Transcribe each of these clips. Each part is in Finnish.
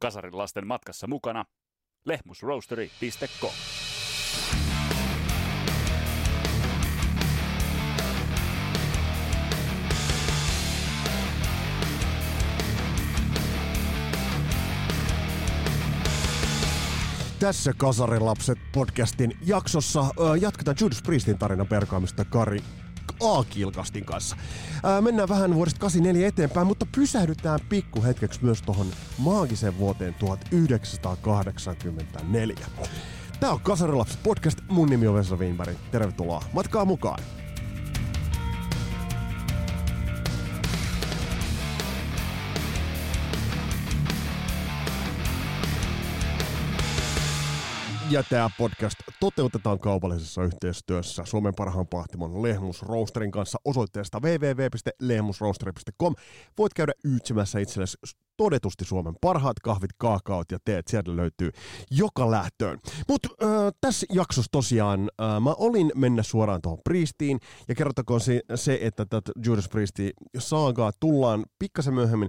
Kasarin lasten matkassa mukana lehmusroastery.com. Tässä Kasarilapset podcastin jaksossa jatketaan Judas Priestin tarinan perkaamista Kari A-kilkastin kanssa. Ää, mennään vähän vuodesta 84 eteenpäin, mutta pysähdytään pikku hetkeksi myös tuohon maagiseen vuoteen 1984. Tämä on Kasarilapset podcast, mun nimi on Vesa Wienberg. Tervetuloa matkaa mukaan! Ja tämä podcast toteutetaan kaupallisessa yhteistyössä Suomen parhaan pahtimon Lehmus Roasterin kanssa osoitteesta www.lehmusroasteri.com. Voit käydä yytsimässä itsellesi todetusti Suomen parhaat kahvit, kaakaot ja teet. Sieltä löytyy joka lähtöön. Mutta äh, tässä jaksossa tosiaan äh, mä olin mennä suoraan tuohon Priestiin ja kerrottakoon se, se että tätä Judas Priesti saagaa tullaan pikkasen myöhemmin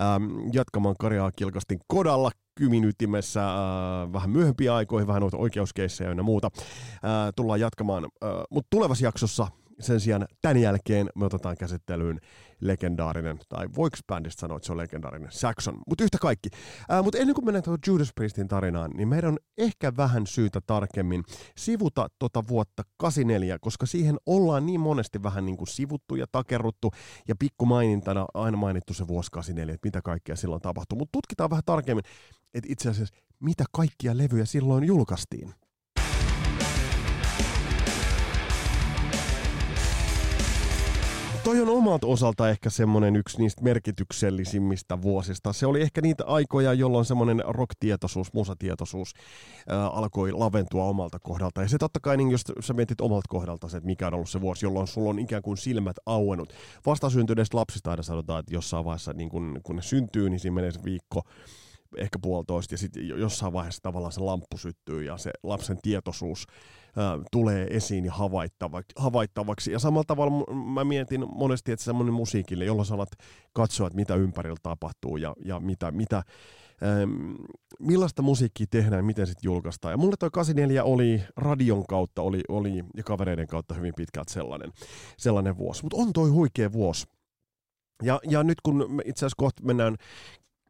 ähm, jatkamaan Karjaa Kilkastin kodalla kymin ytimessä äh, vähän myöhempiä aikoihin, vähän noita oikeuskeissejä ja muuta. Äh, tullaan jatkamaan, äh, mutta tulevassa jaksossa sen sijaan tämän jälkeen me otetaan käsittelyyn legendaarinen, tai voiko bändistä sanoa, että se on legendaarinen, Saxon. Mutta yhtä kaikki. Ää, mutta ennen kuin mennään tuohon Judas Priestin tarinaan, niin meidän on ehkä vähän syytä tarkemmin sivuta tota vuotta 84, koska siihen ollaan niin monesti vähän niin kuin sivuttu ja takerruttu, ja pikku mainintana aina mainittu se vuosi 84, että mitä kaikkea silloin tapahtui. Mutta tutkitaan vähän tarkemmin, että itse asiassa mitä kaikkia levyjä silloin julkaistiin. toi on omalta osalta ehkä semmoinen yksi niistä merkityksellisimmistä vuosista. Se oli ehkä niitä aikoja, jolloin semmoinen rock-tietoisuus, musatietoisuus ää, alkoi laventua omalta kohdalta. Ja se totta kai, niin jos sä mietit omalta kohdalta se, että mikä on ollut se vuosi, jolloin sulla on ikään kuin silmät auennut. Vastasyntyneistä lapsista aina sanotaan, että jossain vaiheessa, niin kun, kun ne syntyy, niin siinä menee se viikko ehkä puolitoista, ja sitten jossain vaiheessa tavallaan se lamppu syttyy ja se lapsen tietoisuus ää, tulee esiin ja havaittavaksi. Ja samalla tavalla mä mietin monesti, että semmoinen musiikille, jolla sä alat katsoa, että mitä ympärillä tapahtuu ja, ja mitä, mitä, millaista musiikkia tehdään miten sitten julkaistaan. Ja mulle toi 84 oli radion kautta oli, oli, ja kavereiden kautta hyvin pitkälti sellainen, sellainen vuosi. Mutta on toi huikea vuosi. Ja, ja nyt kun itse asiassa kohta mennään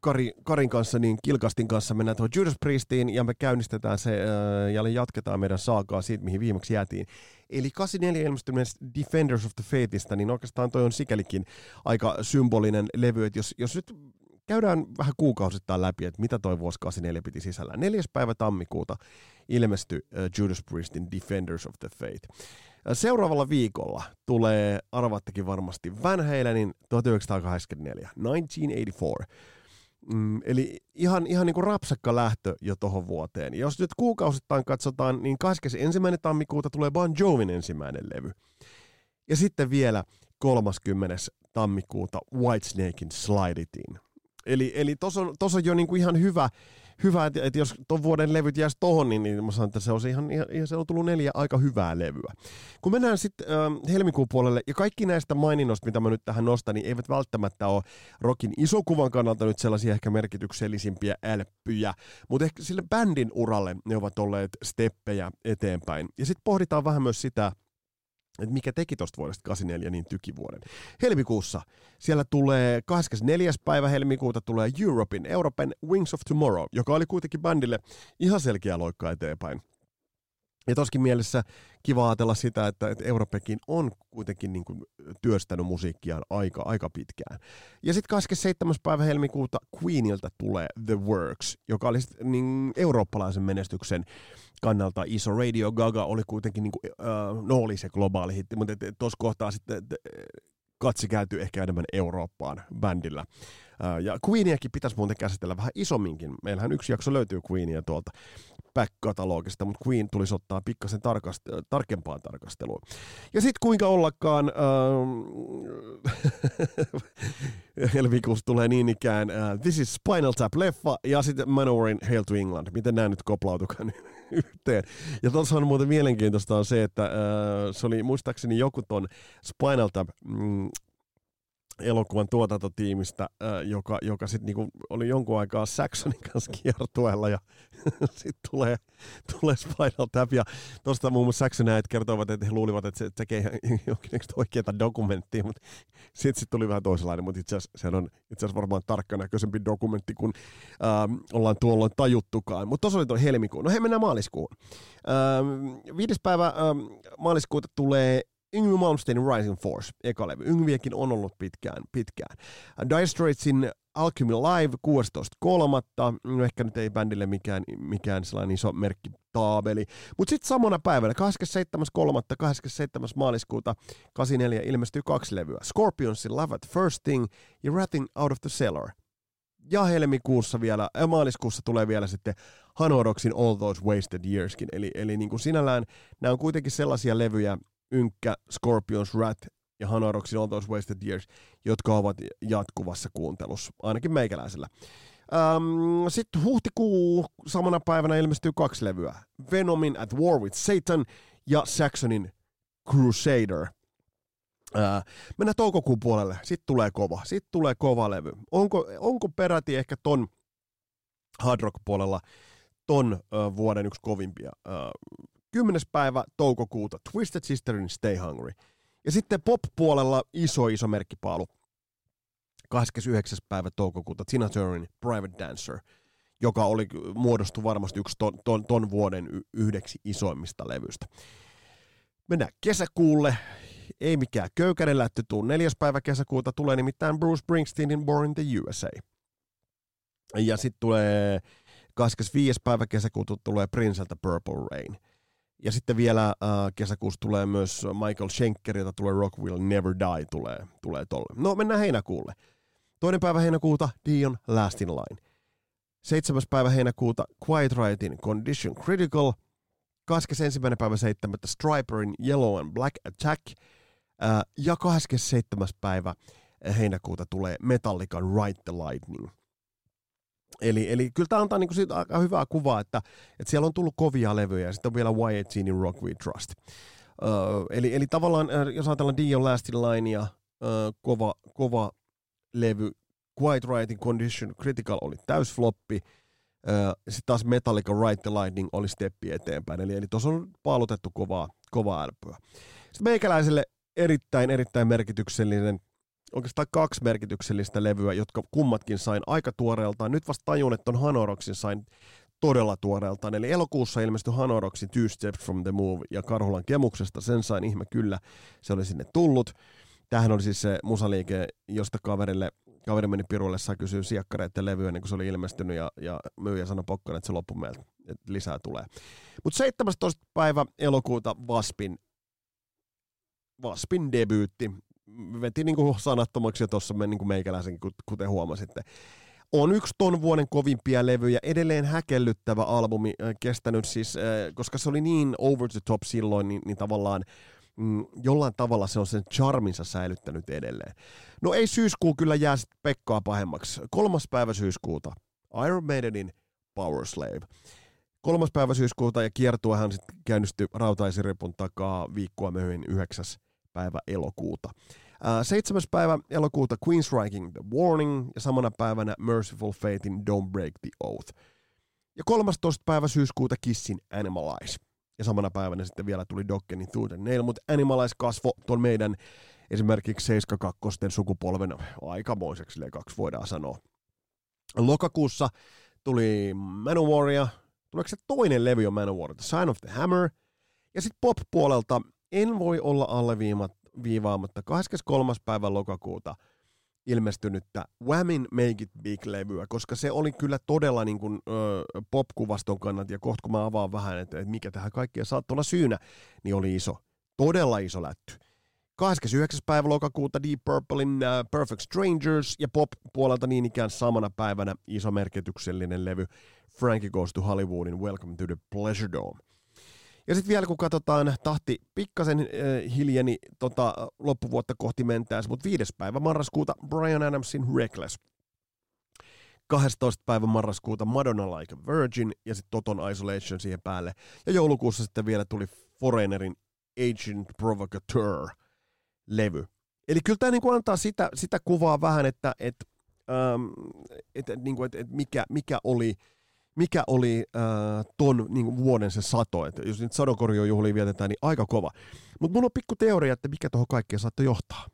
Kari, Karin kanssa, niin Kilkastin kanssa mennään tuohon Judas Priestiin ja me käynnistetään se äh, ja jatketaan meidän saakaa siitä, mihin viimeksi jäätiin. Eli 84 ilmestyneestä Defenders of the Fateista, niin oikeastaan toi on sikälikin aika symbolinen levy, että jos, jos nyt käydään vähän kuukausittain läpi, että mitä toi vuosi 84 piti sisällään. Neljäs päivä tammikuuta ilmestyi uh, Judas Priestin Defenders of the Fate. Uh, seuraavalla viikolla tulee, arvattekin varmasti, Van Halenin 1984, 1984. Mm, eli ihan, ihan niin kuin rapsakka lähtö jo tuohon vuoteen. Jos nyt kuukausittain katsotaan, niin 21. tammikuuta tulee Bon Jovin ensimmäinen levy. Ja sitten vielä 30. tammikuuta Whitesnakein Slide Itin. Eli, eli tuossa on, on jo niinku ihan hyvä, hyvä että, että jos tuon vuoden levyt jäisi tohon, niin, niin mä sanon, että se on, ihan, ihan, se on tullut neljä aika hyvää levyä. Kun mennään sitten äh, helmikuun puolelle, ja kaikki näistä maininnoista, mitä mä nyt tähän nostan, niin eivät välttämättä ole rokin isokuvan kannalta nyt sellaisia ehkä merkityksellisimpiä älppyjä, mutta ehkä sille bändin uralle ne ovat olleet steppejä eteenpäin. Ja sitten pohditaan vähän myös sitä, että mikä teki tuosta vuodesta 84 niin tykivuoden. Helmikuussa siellä tulee 24. päivä helmikuuta tulee European Wings of Tomorrow, joka oli kuitenkin bändille ihan selkeä loikka eteenpäin. Ja toskin mielessä kiva ajatella sitä, että, että Europekin on kuitenkin niin kuin työstänyt musiikkiaan aika, aika pitkään. Ja sitten 27. päivä helmikuuta Queenilta tulee The Works, joka oli sit, niin, eurooppalaisen menestyksen kannalta iso. Radio Gaga oli kuitenkin, niin kuin, uh, no oli se globaali hitti, mutta tuossa kohtaa sitten katsi kääntyy ehkä enemmän Eurooppaan bändillä. Ja Queeniakin pitäisi muuten käsitellä vähän isomminkin. Meillähän yksi jakso löytyy Queenia tuolta back-katalogista, mutta Queen tulisi ottaa pikkasen tarkast- tarkempaan tarkasteluun. Ja sitten kuinka ollakaan, äh, helmikuussa tulee niin ikään äh, This is Spinal Tap-leffa ja sitten Manowarin Hail to England. Miten nämä nyt koplautukaan yhteen? Ja tuossa on muuten mielenkiintoista on se, että äh, se oli muistaakseni joku ton Spinal Tap mm, elokuvan tuotantotiimistä, joka, joka sitten niinku oli jonkun aikaa Saxonin kanssa kiertueella ja sitten tulee, tulee Spinal Tap ja tuosta muun muassa Saxon äit kertovat, että he luulivat, että se tekee jonkinlaista oikeaa dokumenttia, mutta sitten sit tuli vähän toisenlainen, mutta itse asiassa se on itse asiassa varmaan tarkkanäköisempi dokumentti kuin ähm, ollaan tuolloin tajuttukaan. Mutta tuossa oli tuo helmikuun. No hei, mennään maaliskuun. Ähm, viides päivä ähm, maaliskuuta tulee Yngvi Malmsteinin Rising Force, eka levy. Yngviäkin on ollut pitkään, pitkään. Dire Straitsin Alchemy Live 16.3. No ehkä nyt ei bändille mikään, mikään sellainen iso merkki taabeli. Mutta sitten samana päivänä, 27.3. 27. maaliskuuta 84 ilmestyy kaksi levyä. Scorpionsin Love at First Thing ja Ratting Out of the Cellar. Ja helmikuussa vielä, ja maaliskuussa tulee vielä sitten Hanoroksin All Those Wasted Yearskin. Eli, eli niin kuin sinällään nämä on kuitenkin sellaisia levyjä, Ynkkä, Scorpions, Rat ja Hanoroksin All Those Wasted Years, jotka ovat jatkuvassa kuuntelussa, ainakin meikäläisellä. Um, Sitten huhtikuu samana päivänä ilmestyy kaksi levyä. Venomin At War with Satan ja Saxonin Crusader. Uh, mennään toukokuun puolelle. Sitten tulee kova. Sitten tulee kova levy. Onko, onko peräti ehkä ton hard rock puolella ton uh, vuoden yksi kovimpia? Uh, 10. päivä toukokuuta Twisted Sisterin Stay Hungry. Ja sitten pop-puolella iso iso merkkipaalu. 29. päivä toukokuuta Tina Turnerin Private Dancer, joka oli, muodostui varmasti yksi ton, ton, ton vuoden yhdeksi isoimmista levyistä. Mennään kesäkuulle. Ei mikään köykäinen lätty tuu. Neljäs päivä kesäkuuta tulee nimittäin Bruce Springsteenin Born in the USA. Ja sitten tulee 25. päivä kesäkuuta tulee Princeltä Purple Rain – ja sitten vielä äh, kesäkuussa tulee myös Michael Schenker, jota tulee Rock Will Never Die, tulee, tulee tolle. No mennään heinäkuulle. Toinen päivä heinäkuuta Dion Last in Line. Seitsemäs päivä heinäkuuta Quiet Riotin Condition Critical. 21. päivä 7. Striperin Yellow and Black Attack. Äh, ja 27. päivä heinäkuuta tulee Metallican Ride the Lightning. Eli, eli kyllä tämä antaa niinku siitä aika hyvää kuvaa, että, että siellä on tullut kovia levyjä ja sitten on vielä Wyatt Gene Rock We Trust. Uh, eli, eli tavallaan, jos ajatellaan Dio Last in Line ja uh, kova, kova levy, Quiet Riotin Condition Critical oli täysfloppi, sitten taas Metallica Ride the Lightning oli steppi eteenpäin. Eli, eli tuossa on paalutettu kovaa, kovaa älpyä. Sitten meikäläiselle erittäin, erittäin merkityksellinen – oikeastaan kaksi merkityksellistä levyä, jotka kummatkin sain aika tuoreeltaan. Nyt vasta tajun, että on Hanoroksin sain todella tuoreeltaan. Eli elokuussa ilmestyi Hanoroksin Two Steps from the Move ja Karhulan kemuksesta. Sen sain ihme kyllä, se oli sinne tullut. Tähän oli siis se musaliike, josta kaverille, kaveri meni piruille, saa kysyä siakkareiden levyä ennen kuin se oli ilmestynyt ja, ja myyjä sanoi pokkaan, että se loppui meiltä, että lisää tulee. Mutta 17. päivä elokuuta Vaspin Vaspin debyytti veti niin kuin sanattomaksi jo tuossa niin meikäläisen, kuten huomasitte. On yksi ton vuoden kovimpia levyjä, edelleen häkellyttävä albumi, äh, kestänyt siis, äh, koska se oli niin over the top silloin, niin, niin tavallaan mm, jollain tavalla se on sen charminsa säilyttänyt edelleen. No ei syyskuu kyllä jää sit Pekkaa pahemmaksi. Kolmas päivä syyskuuta, Iron Maidenin Power Slave. Kolmas päivä syyskuuta ja kiertuehan sitten käynnistyi rautaisiripun takaa viikkoa myöhemmin 9. päivä elokuuta. 7. päivä elokuuta Queen's Striking The Warning ja samana päivänä Merciful Fatein Don't Break the Oath. Ja 13. päivä syyskuuta Kissin Animalize. Ja samana päivänä sitten vielä tuli Dokkenin Through the Nail, mutta Animalize kasvo tuon meidän esimerkiksi 72 sukupolven aikamoiseksi kaksi voidaan sanoa. Lokakuussa tuli Manowaria, tuleeko se toinen levy on Manowar, The Sign of the Hammer, ja sitten pop-puolelta en voi olla alleviimat, viivaamatta 23. päivä lokakuuta ilmestynyttä Whammin Make It Big-levyä, koska se oli kyllä todella niin kuin, ö, pop-kuvaston kannalta, ja kohta kun mä avaan vähän, että, että mikä tähän kaikkea saattoi olla syynä, niin oli iso, todella iso lätty. 29. päivä lokakuuta Deep Purplein uh, Perfect Strangers ja pop-puolelta niin ikään samana päivänä iso merkityksellinen levy Frankie Goes to Hollywoodin Welcome to the Pleasure Dome. Ja sitten vielä kun katsotaan tahti pikkasen äh, hiljeni tota, loppuvuotta kohti mentäessä, mutta viides päivä marraskuuta Brian Adamsin Reckless. 12. päivä marraskuuta Madonna Like a Virgin ja sitten Toton Isolation siihen päälle. Ja joulukuussa sitten vielä tuli Foreignerin Agent Provocateur levy. Eli kyllä tämä niin kuin antaa sitä, sitä kuvaa vähän, että et, ähm, et, et, niin kuin, et, et mikä, mikä oli, mikä oli äh, ton niin vuoden se sato. Et jos nyt sadokorjujuhlia vietetään, niin aika kova. Mutta mulla on pikku teoria, että mikä tuohon kaikkeen saattoi johtaa.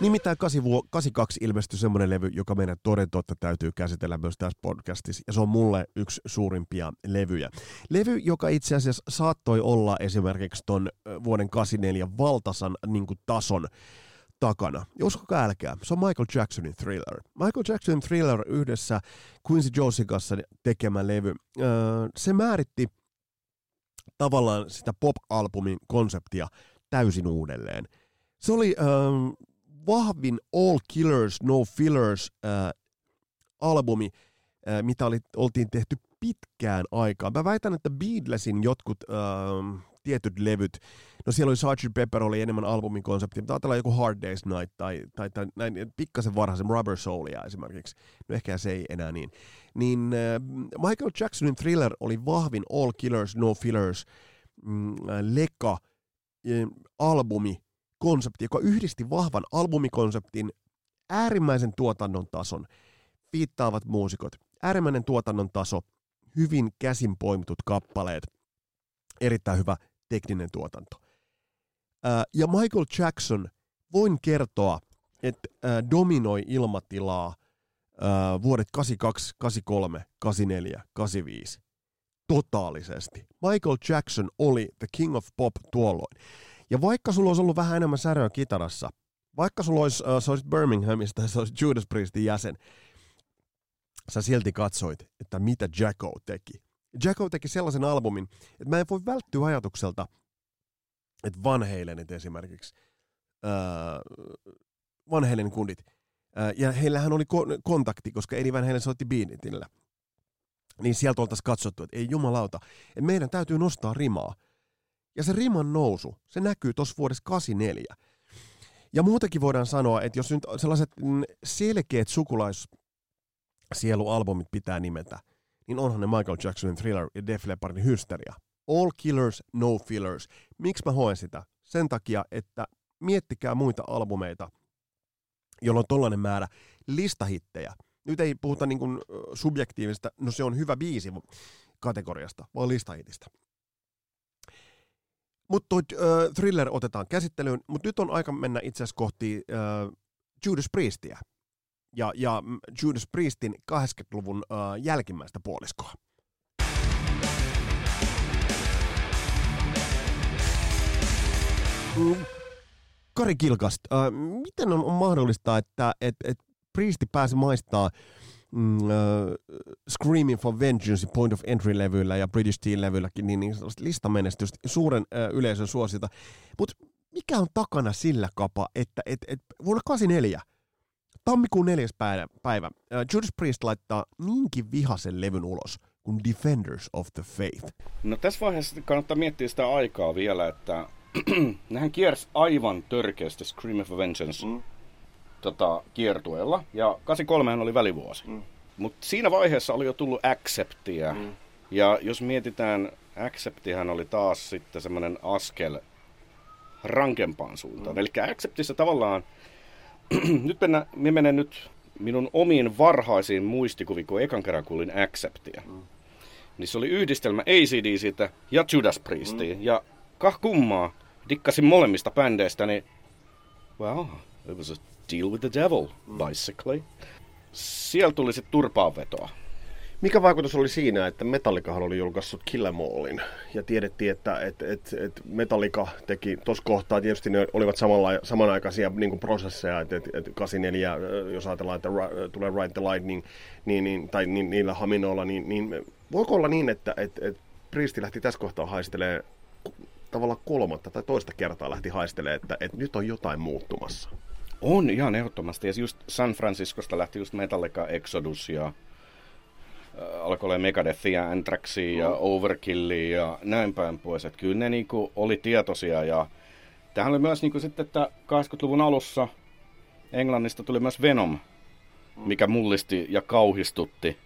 Nimittäin 82 ilmestyi semmoinen levy, joka meidän toden totta täytyy käsitellä myös tässä podcastissa, ja se on mulle yksi suurimpia levyjä. Levy, joka itse asiassa saattoi olla esimerkiksi ton vuoden 84 valtasan niin kuin, tason takana. Ja uskokaa älkää, se on Michael Jacksonin Thriller. Michael Jacksonin Thriller yhdessä Quincy Jonesin kanssa tekemä levy, se määritti tavallaan sitä pop-albumin konseptia täysin uudelleen. Se oli vahvin All Killers, No Fillers äh, albumi, mitä oli, oltiin tehty pitkään aikaan. Mä väitän, että Beatlesin jotkut äh, tietyt levyt, no siellä oli Sgt. Pepper oli enemmän albumin konsepti, mutta ajatellaan joku Hard Day's Night tai, tai, tai näin pikkasen varhaisen Rubber Soulia esimerkiksi, no ehkä se ei enää niin, niin äh, Michael Jacksonin Thriller oli vahvin All Killers, No Fillers mm, äh, leka äh, albumi konsepti, joka yhdisti vahvan albumikonseptin, äärimmäisen tuotannon tason, viittaavat muusikot, äärimmäinen tuotannon taso, hyvin käsin poimitut kappaleet, erittäin hyvä tekninen tuotanto. ja Michael Jackson, voin kertoa, että dominoi ilmatilaa vuodet 82, 83, 84, 85 totaalisesti. Michael Jackson oli the king of pop tuolloin. Ja vaikka sulla olisi ollut vähän enemmän säröä kitarassa, vaikka sulla olisi, uh, sä olisit Birminghamista ja sä olisit Judas Priestin jäsen, sä silti katsoit, että mitä Jacko teki. Jacko teki sellaisen albumin, että mä en voi välttyä ajatukselta, että Van Halenit esimerkiksi, uh, Van Halenin kundit, uh, ja heillähän oli ko- kontakti, koska Eddie Van Halen soitti Beatitillä. Niin sieltä oltaisiin katsottu, että ei jumalauta, että meidän täytyy nostaa rimaa. Ja se riman nousu, se näkyy tuossa vuodessa 84. Ja muutenkin voidaan sanoa, että jos nyt sellaiset selkeät sukulaissielualbumit pitää nimetä, niin onhan ne Michael Jacksonin Thriller ja Def Leppardin Hysteria. All killers, no fillers. Miksi mä hoen sitä? Sen takia, että miettikää muita albumeita, jolloin on tollainen määrä listahittejä. Nyt ei puhuta niin kuin subjektiivista, no se on hyvä biisi kategoriasta, vaan listahitistä. Mutta tuo äh, thriller otetaan käsittelyyn, mutta nyt on aika mennä itse asiassa kohti äh, Judas Priestia ja, ja Judas Priestin 80-luvun äh, jälkimmäistä puoliskoa. Mm. Kari Kilkast, äh, miten on, on mahdollista, että et, et Priesti pääsi maistaa mm, uh, Screaming for Vengeance, Point of Entry-levyillä ja British Steel-levylläkin niin, niin listamenestystä, suuren uh, yleisön suosiota. Mutta mikä on takana sillä kapa, että et, et, vuonna 84, tammikuun neljäs päivä, päivä uh, Judas Priest laittaa niinkin vihaisen levyn ulos kuin Defenders of the Faith. No tässä vaiheessa kannattaa miettiä sitä aikaa vielä, että nehän kiersi aivan törkeästi Scream of Vengeance mm tota, kiertueella. Ja 83 oli välivuosi. Mm. Mutta siinä vaiheessa oli jo tullut Acceptia. Mm. Ja jos mietitään, Acceptihän oli taas sitten semmoinen askel rankempaan suuntaan. Mm. Eli Acceptissa tavallaan, nyt mennä, me menen nyt minun omiin varhaisiin muistikuviin, kun ekan kerran kuulin Acceptia. Mm. Niin se oli yhdistelmä ACDCtä ja Judas Priestiin. Mm. Ja kah kummaa, dikkasin molemmista bändeistä, niin wow, it was a Deal with the Devil, mm. basically. Siellä tuli sitten turpaanvetoa. Mikä vaikutus oli siinä, että Metallicahan oli julkaissut Kill Em Allin, ja tiedettiin, että et, et, et Metallica teki tuossa kohtaa, tietysti ne olivat samalla, samanaikaisia niin kuin prosesseja, että et, et 84, jos ajatellaan, että ra, tulee Ride the Lightning, niin, niin, tai niin, niillä haminoilla, niin, niin voiko olla niin, että et, et Priesti lähti tässä kohtaa haistelemaan tavallaan kolmatta tai toista kertaa lähti haistelemaan, että, että nyt on jotain muuttumassa? On ihan ehdottomasti. Ja just San Franciscosta lähti just Metallica Exodus ja alkoi olla Megadethia, ja Anthraxia ja mm. Overkillia ja näin päin pois. Että kyllä ne niinku oli tietoisia ja tähän oli myös niinku sitten, että 80-luvun alussa Englannista tuli myös Venom, mm. mikä mullisti ja kauhistutti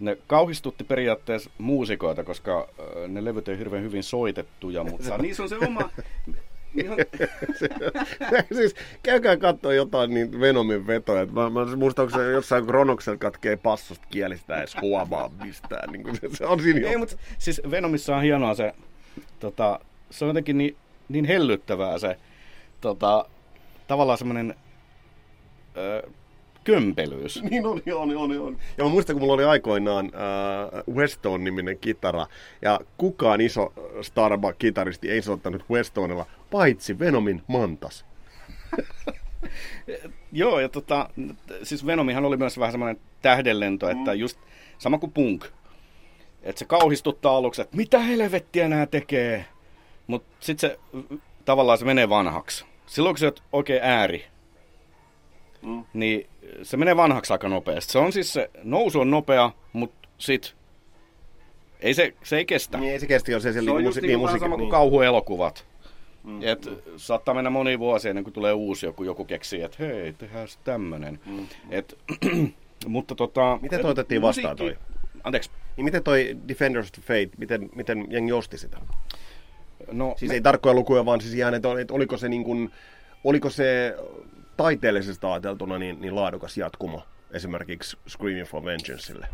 ne kauhistutti periaatteessa muusikoita, koska ne levyt ei hirveän hyvin soitettuja, mutta niissä on se oma... Siis käykää katsoa jotain niin Venomin vetoja. Mä, mä muistan, onko se jossain Kronoksella katkee passosta kielistä edes huomaa mistään. Niin se, se, on siinä Ei, mutta siis Venomissa on hienoa se, tota, se on jotenkin niin, niin hellyttävää se tota, tavallaan semmoinen kömpelyys. Niin on, on, on, on. Ja mä muistan, kun mulla oli aikoinaan äh, Weston-niminen kitara, ja kukaan iso Starbuck-kitaristi ei soittanut Westonella, paitsi Venomin Mantas. Joo, ja tota, siis Venomihan oli myös vähän semmoinen tähdenlento, että mm. just sama kuin punk. Että se kauhistuttaa aluksi, että mitä helvettiä nämä tekee. Mutta sitten se tavallaan se menee vanhaksi. Silloin kun se on oikein ääri, mm. niin se menee vanhaksi aika nopeasti. Se on siis se, nousu on nopea, mutta sit ei se, se ei kestä. Niin ei se kestä, jos se, se on just niin, niin sama kuin niin. kauhuelokuvat. Mm. Et mm. saattaa mennä moni vuosi ennen kuin tulee uusi joku, joku keksii, että hei, tehdään tämmönen. Mm. Et, mutta tota... Miten toi otettiin vastaan toi? Anteeksi. Niin miten toi Defenders of the Fate, miten, miten jengi osti sitä? No, siis me... ei tarkkoja lukuja, vaan siis ihan, että oliko se niin kuin, oliko se taiteellisesta ajateltuna niin, niin laadukas jatkumo esimerkiksi Screaming for Vengeanceille?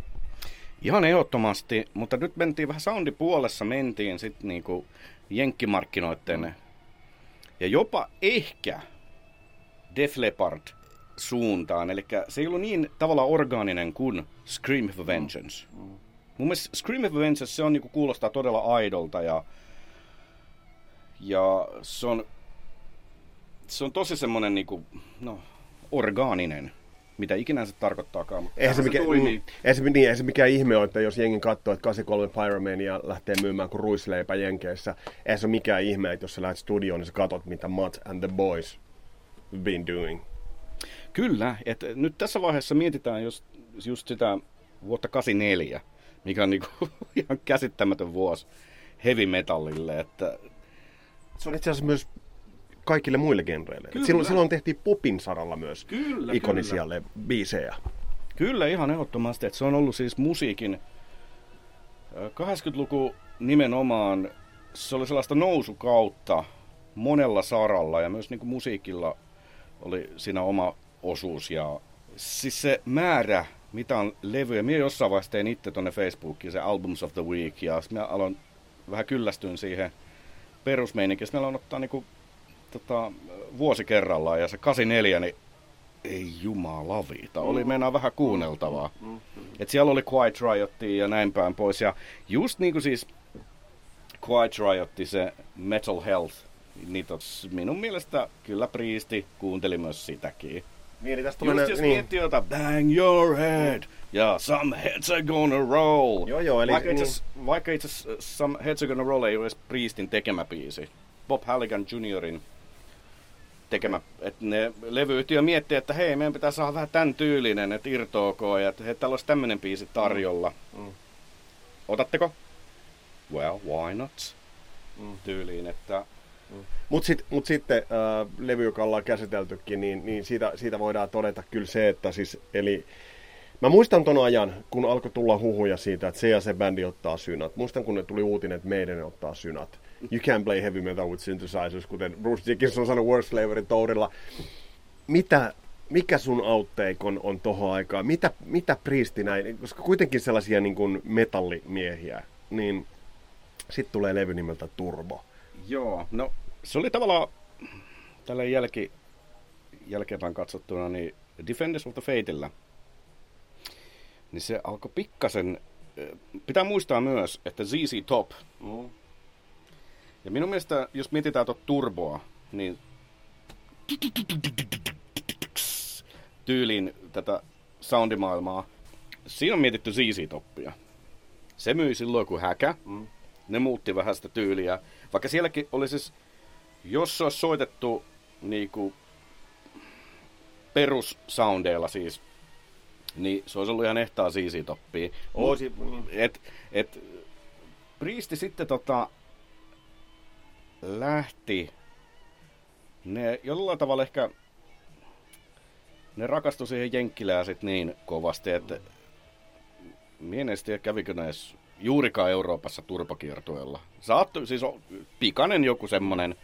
Ihan ehdottomasti, mutta nyt mentiin vähän soundipuolessa, mentiin sitten niinku jenkkimarkkinoiden ja jopa ehkä Def Leppard suuntaan. Eli se ei ollut niin tavallaan orgaaninen kuin Scream for Vengeance. Mm. Mm. Mun mielestä Scream for Vengeance se on niinku kuulostaa todella aidolta ja, ja se on se on tosi semmoinen niinku, no, orgaaninen, mitä ikinä se tarkoittaakaan. Mutta eihän se, mikä, se toimii. Niin, eihän, se, niin, eihän se mikään ihme ole, että jos jengi katsoo, että 83 Pyromania lähtee myymään kuin ruisleipä Jenkeissä, eihän se ole mikään ihme, että jos sä lähdet studioon, niin sä katsot, mitä Matt and the Boys been doing. Kyllä, että nyt tässä vaiheessa mietitään just, just sitä vuotta 84, mikä on niinku ihan käsittämätön vuosi heavy metallille, että se on itse asiassa myös kaikille muille genreille. Silloin, silloin tehtiin popin saralla myös kyllä, ikonisia kyllä. biisejä. Kyllä, ihan ehdottomasti. Että se on ollut siis musiikin 80-luku nimenomaan, se oli sellaista nousukautta monella saralla ja myös niin kuin musiikilla oli siinä oma osuus. Ja siis se määrä, mitä on levyjä, minä jossain vaiheessa tein itse tuonne Facebookiin se Albums of the Week ja minä aloin vähän kyllästyn siihen perusmeininkiin. Meillä on ottaa niinku tota, vuosi kerrallaan ja se 84, niin ei jumalavita. Oli mm. mennä vähän kuunneltavaa. Mm. Mm. Et siellä oli Quiet Riotti ja näin päin pois. Ja just niin kuin siis Quiet Riotti, se Metal Health, niin tos, minun mielestä kyllä Priisti kuunteli myös sitäkin. Niin, tästä Just jos niin. miettii jota Bang Your Head ja Some Heads Are Gonna Roll. Joo, joo, eli, vaikka itse niin. vaikka itse Some Heads Are Gonna Roll ei ole edes Priestin tekemä biisi. Bob Halligan Juniorin tekemä, että ne levyyhtiö miettii, että hei, meidän pitää saada vähän tämän tyylinen, että irtoako, ja että hei, täällä olisi tämmöinen biisi tarjolla. Mm. mm. Otatteko? Well, why not? Mm. Tyyliin, että... Mm. Mutta sit, mut sitten äh, levy, joka ollaan käsiteltykin, niin, niin siitä, siitä voidaan todeta kyllä se, että siis, eli Mä muistan ton ajan, kun alkoi tulla huhuja siitä, että se ja se bändi ottaa synat. Muistan, kun ne tuli uutinen, että meidän ottaa synat you can play heavy metal with synthesizers, kuten Bruce Dickinson sanoi Worst Flavorin tourilla. Mitä, mikä sun outteik on, on tohon aikaan? Mitä, mitä Priesti näin, koska kuitenkin sellaisia niin kuin metallimiehiä, niin sitten tulee levy nimeltä Turbo. Joo, no se oli tavallaan tällä jälki, jälkeenpäin katsottuna, niin Defenders of the Fateillä, niin se alkoi pikkasen, pitää muistaa myös, että ZZ Top, mm ja minun mielestä, jos mietitään tuota turboa, niin tyyliin tätä soundimaailmaa, siinä on mietitty ZZ-toppia. Se myi silloin kuin häkä. Mm. Ne muutti vähän sitä tyyliä. Vaikka sielläkin oli siis, jos se olisi soitettu niinku perussoundeilla siis, niin se olisi ollut ihan ehtaa ZZ-toppia. Olisi. Et, et, Priisti sitten tota, lähti, ne jollain tavalla ehkä ne rakastui siihen Jenkkilään sit niin kovasti, että Mienestä ja kävikö edes juurikaan Euroopassa turbokiertueella. Saattu, siis on pikainen joku semmonen,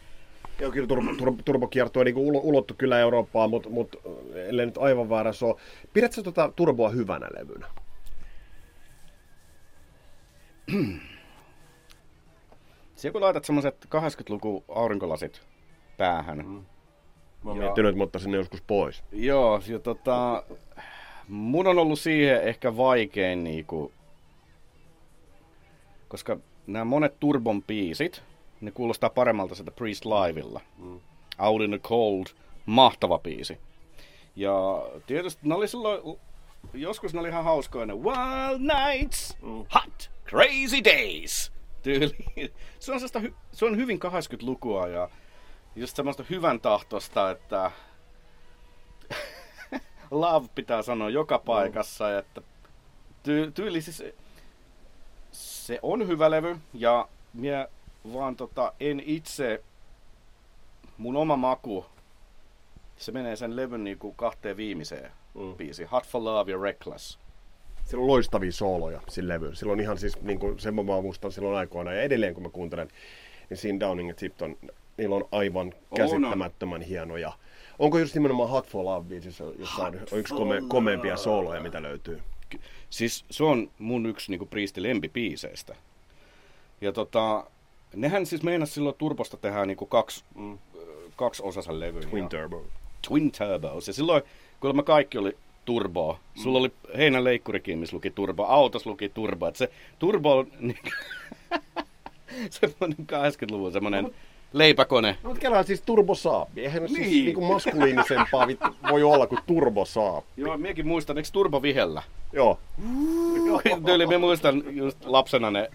Joo, kyllä turbo, turbo, turbokiertue niin ulo, ulottu kyllä Eurooppaan, mutta mut, ellei nyt aivan väärässä ole. Pidätkö sä tota turboa hyvänä levynä? se kun laitat semmoset 80-luku aurinkolasit päähän. Mm. Mä oon miettinyt, että mä ottaisin ne joskus pois. Joo, ja tota, mun on ollut siihen ehkä vaikein niinku, koska nämä monet Turbon biisit, ne kuulostaa paremmalta sitä Priest Livella. Mm. Out in the Cold, mahtava biisi. Ja tietysti ne oli silloin, joskus ne oli ihan hauskoja ne Wild Nights, mm. Hot, Crazy Days tyyli. Se on, hy- se on hyvin 80-lukua ja just semmoista hyvän tahtosta, että love pitää sanoa joka paikassa, mm. että ty- tyyli siis se on hyvä levy ja minä vaan tota, en itse, mun oma maku, se menee sen levyn niinku kahteen viimeiseen mm. biisiin. Hot for Love ja Reckless. Sillä on loistavia sooloja sillä levyllä. Sillä on ihan siis, niin kuin sen mä muistan silloin aikoina, ja edelleen kun mä kuuntelen, niin siinä Downing ja Tipton, niillä on aivan käsittämättömän hienoja. Onko just nimenomaan Hot for Love biisissä jossain on yksi kome, komeampia sooloja, mitä löytyy? Siis se on mun yksi niinku Priestin lempipiiseistä. Ja tota, nehän siis meinas silloin Turbosta tehdä niinku kaksi, mm. kaksi osasen levy. Twin Turbo. Twin Turbos. Ja silloin, kun mä kaikki oli turboa. Mm. Sulla oli heinän leikkurikin, missä luki turbo. Autos luki turbo. Et se turbo on niin, semmoinen 80-luvun semmoinen no, leipäkone. No, mutta kelaa siis turbosaapi. Eihän siis niin. siis niinku maskuliinisempaa voi olla kuin turbosaapi. Joo, miekin muistan, eikö turbo vihellä? Joo. Tyyli, mä muistan just lapsena ne,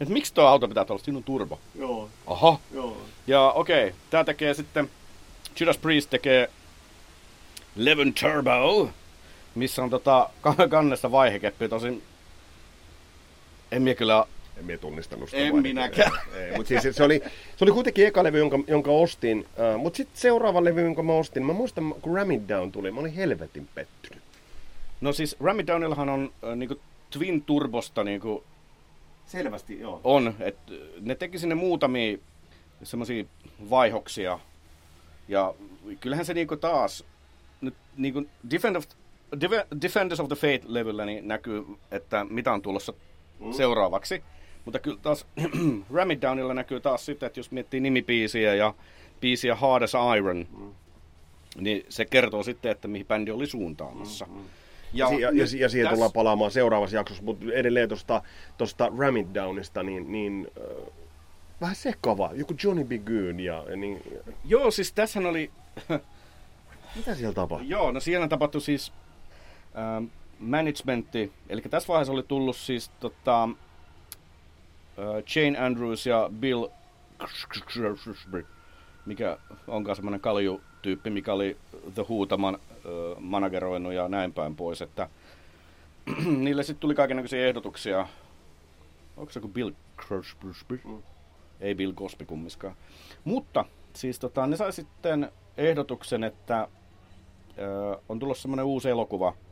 että miksi tuo auto pitää olla, sinun turbo. Joo. Aha. Joo. Ja okei, okay, tää tekee sitten, Judas Priest tekee Levin Turbo, missä on tota kannessa vaihekeppi. Tosin en minä kyllä en minä tunnistanut sitä. En minäkään. Ei, mutta siis se oli, se oli kuitenkin eka levy, jonka, jonka ostin. Uh, mutta sitten seuraava levy, jonka mä ostin, mä muistan, kun Ram It Down tuli, mä olin helvetin pettynyt. No siis Ram It Downillahan on äh, niinku Twin Turbosta niinku... Selvästi, joo. On, että ne teki sinne muutamia semmoisia vaihoksia. Ja kyllähän se niinku taas, nyt niinku Defend of Defenders of the Fate-levyllä niin näkyy, että mitä on tulossa mm. seuraavaksi. Mutta kyllä taas Ram It Downilla näkyy taas sitten, että jos miettii nimipiisiä ja biisiä Hard as Iron, mm. niin se kertoo sitten, että mihin bändi oli suuntaamassa. Mm, mm. Ja, ja, ja, ja siihen täs... tullaan palaamaan seuraavassa jaksossa, mutta edelleen tuosta tosta Ram It Downista, niin, niin äh, vähän sekava. Joku Johnny B. Goon ja, niin... Joo, siis tässä oli... Mitä siellä tapahtui? Joo, no siellä tapahtui siis ähm, managementti, eli tässä vaiheessa oli tullut siis tota, äh, Jane Andrews ja Bill mikä onkaan semmoinen kalju-tyyppi, mikä oli The Huutaman äh, manageroinut ja näin päin pois, että niille sitten tuli kaikenlaisia ehdotuksia. Onko se kuin Bill Cosby? Mm. Ei Bill Cosby kummiskaan. Mutta siis tota, ne sai sitten ehdotuksen, että äh, on tulossa semmoinen uusi elokuva –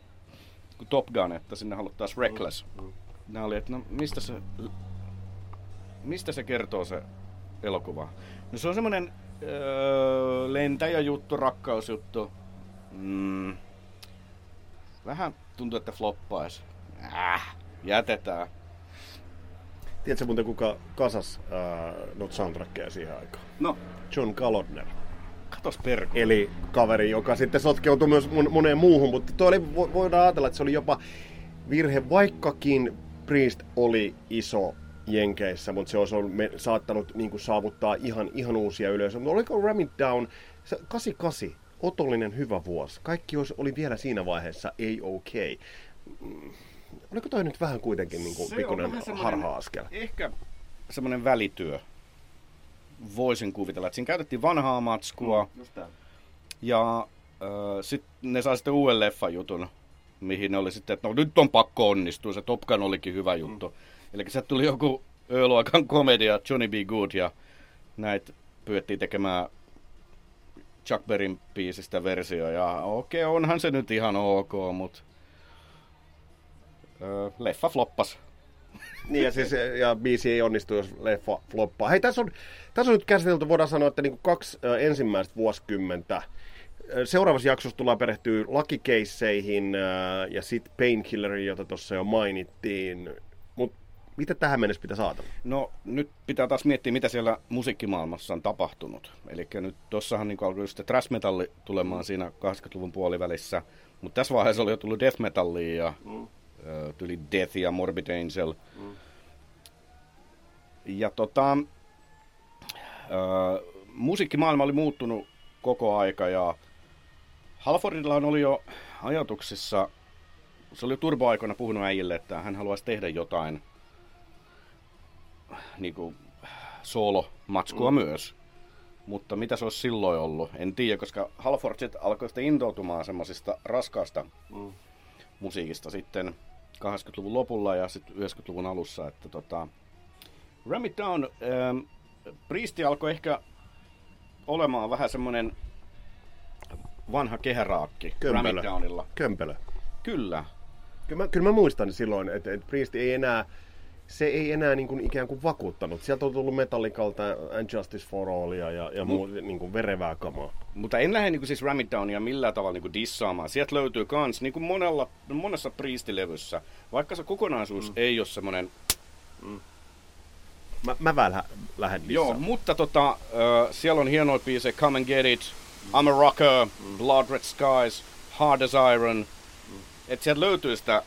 kuin Top Gun, että sinne haluttaisiin Reckless. Mm. Nämä oli, että no mistä se, mistä se kertoo se elokuva? No se on semmoinen öö, lentäjäjuttu, rakkausjuttu. Mm. Vähän tuntuu, että floppaisi. Äh, jätetään. Tiedätkö muuten kuka kasas äh, not soundtrackia siihen aikaan? No. John Kalodner. Katos perku. Eli kaveri, joka sitten sotkeutui myös moneen muuhun, mutta toi oli, voidaan ajatella, että se oli jopa virhe, vaikkakin Priest oli iso Jenkeissä, mutta se olisi ollut, me, saattanut niin kuin, saavuttaa ihan, ihan uusia yleisöjä. Mutta oliko Ram It Down, se, 88, otollinen hyvä vuosi. Kaikki olisi, oli vielä siinä vaiheessa ei okei. Okay. Mm, oliko toi nyt vähän kuitenkin niin kuin, pikkuinen harha-askel? Ehkä semmoinen välityö voisin kuvitella, että siinä käytettiin vanhaa matskua. Mm, ja äh, sitten ne sai sitten uuden leffan jutun, mihin ne oli sitten, että no nyt on pakko onnistua. Se Top Gun olikin hyvä mm. juttu. Mm. Eli se tuli joku ööluokan komedia, Johnny B. Good, ja näitä pyydettiin tekemään Chuck Berryn biisistä versio. Ja okei, okay, onhan se nyt ihan ok, mutta Öö, leffa floppas. Niin ja, siis, ja biisi ei onnistu, jos leffa floppaa. Hei, tässä on, tässä on nyt käsitelty, voidaan sanoa, että niin kaksi ö, ensimmäistä vuosikymmentä. Seuraavassa jaksossa tullaan perehtyä lakikeisseihin ja sitten Painkilleriin, jota tuossa jo mainittiin. Mutta mitä tähän mennessä pitää saada? No nyt pitää taas miettiä, mitä siellä musiikkimaailmassa on tapahtunut. Eli nyt tossahan niin alkoi just thrash metalli tulemaan siinä 80-luvun puolivälissä. Mutta tässä vaiheessa oli jo tullut death metallia ja mm. Tuli Death ja Morbid Angel. Mm. Ja tota, ö, musiikkimaailma oli muuttunut koko aika ja Halfordilla oli jo ajatuksissa, se oli turboaikoina puhunut äijille, että hän haluaisi tehdä jotain niin kuin, soolo-matskua mm. myös. Mutta mitä se olisi silloin ollut, en tiedä, koska Halford alkoi sitten intoutumaan semmoisista raskaasta mm. musiikista sitten 80-luvun lopulla ja sitten 90-luvun alussa. Että tota, Ram It Down, ähm, Priesti alkoi ehkä olemaan vähän semmoinen vanha kehäraakki Ram It Downilla. Kömpelö. Kyllä. Kyllä mä, kyllä mä muistan silloin, että, että Priest ei enää, se ei enää niin kuin ikään kuin vakuuttanut. Sieltä on tullut Metallicalta And Justice for Allia ja, ja muu niin kuin verevää kamaa. Mutta en lähde niin siis Ram Downia millään tavalla niin kuin dissaamaan. Sieltä löytyy kans niin kuin monella, monessa Priestilevyssä, vaikka se kokonaisuus mm. ei ole semmoinen Mä, mä vähän lähden Joo, dissaamaan. mutta tota, äh, siellä on hienoja biisejä, Come and Get It, I'm a Rocker, Blood Red Skies, Hard as Iron. Että sieltä löytyy sitä...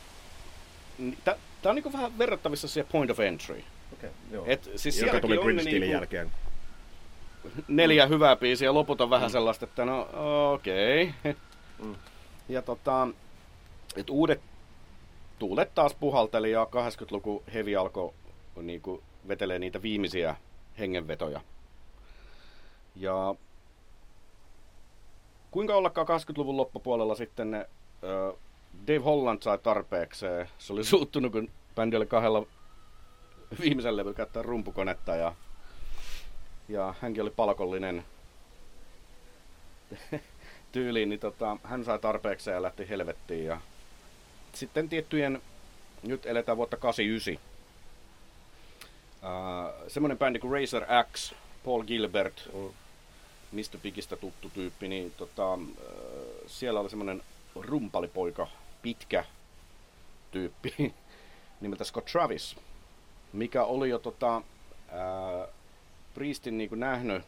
Tää, tää on niinku vähän verrattavissa siihen Point of Entry. Okay, joo. Et, siis Joka tuli Bridge niinku jälkeen. neljä hyvää biisiä ja loput on vähän sellaista, että no okei. Okay. Ja tota, et uudet tuulet taas puhalteli ja 80-luku heavy alkoi niinku vetelee niitä viimeisiä hengenvetoja. Ja kuinka ollakaan 80-luvun loppupuolella sitten ne, ö, Dave Holland sai tarpeekseen. Se oli suuttunut, kun bändi oli kahdella viimeisen levyllä käyttää rumpukonetta ja, ja hänkin oli palkollinen tyyliin, niin tota, hän sai tarpeekseen ja lähti helvettiin. Ja sitten tiettyjen, nyt eletään vuotta 89, Uh, semmoinen bändi kuin Razor X, Paul Gilbert, Mr. Bigistä tuttu tyyppi, niin tota, uh, siellä oli semmoinen rumpalipoika, pitkä tyyppi. Nimeltä Scott Travis, mikä oli jo tota, uh, Priestin niin nähnyt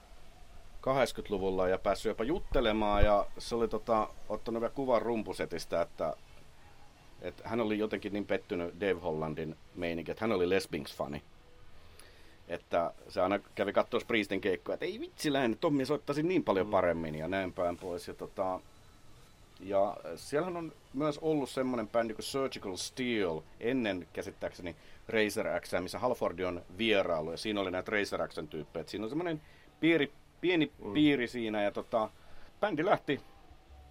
80-luvulla ja päässyt jopa juttelemaan ja se oli tota, ottanut vielä kuvan rumpusetistä, että, että hän oli jotenkin niin pettynyt Dave Hollandin meininki, että hän oli Les Binks-fani että se aina kävi katsoa Priestin keikkoja, että ei vitsi lähden, Tommi soittaisi niin paljon paremmin ja näin päin pois. Ja, tota, ja siellähän on myös ollut semmoinen bändi kuin Surgical Steel ennen käsittääkseni Razer X, missä Halfordi on vierailu ja siinä oli näitä Razer Xn tyyppejä. Siinä on semmoinen piiri, pieni mm. piiri siinä ja tota, bändi lähti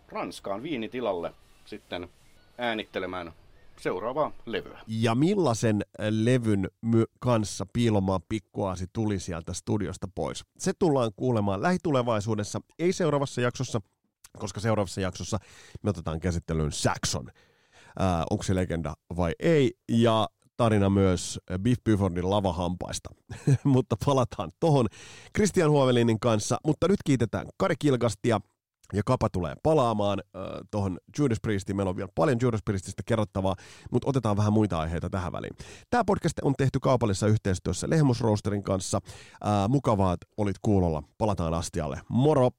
Ranskaan viinitilalle sitten äänittelemään seuraavaa levyä. Ja millaisen äh, levyn my- kanssa piilomaan pikkuaasi tuli sieltä studiosta pois? Se tullaan kuulemaan lähitulevaisuudessa, ei seuraavassa jaksossa, koska seuraavassa jaksossa me otetaan käsittelyyn Saxon. Äh, onko se legenda vai ei? Ja tarina myös Biff Byfordin lavahampaista. mutta palataan tohon Christian Huovelinin kanssa. Mutta nyt kiitetään Kari Kilkastia, ja Kapa tulee palaamaan äh, tuohon Judas Priestiin. Meillä on vielä paljon Judas Priestistä kerrottavaa, mutta otetaan vähän muita aiheita tähän väliin. Tämä podcast on tehty kaupallisessa yhteistyössä Lehmus Roasterin kanssa. Äh, mukavaa, että olit kuulolla. Palataan astialle. Moro!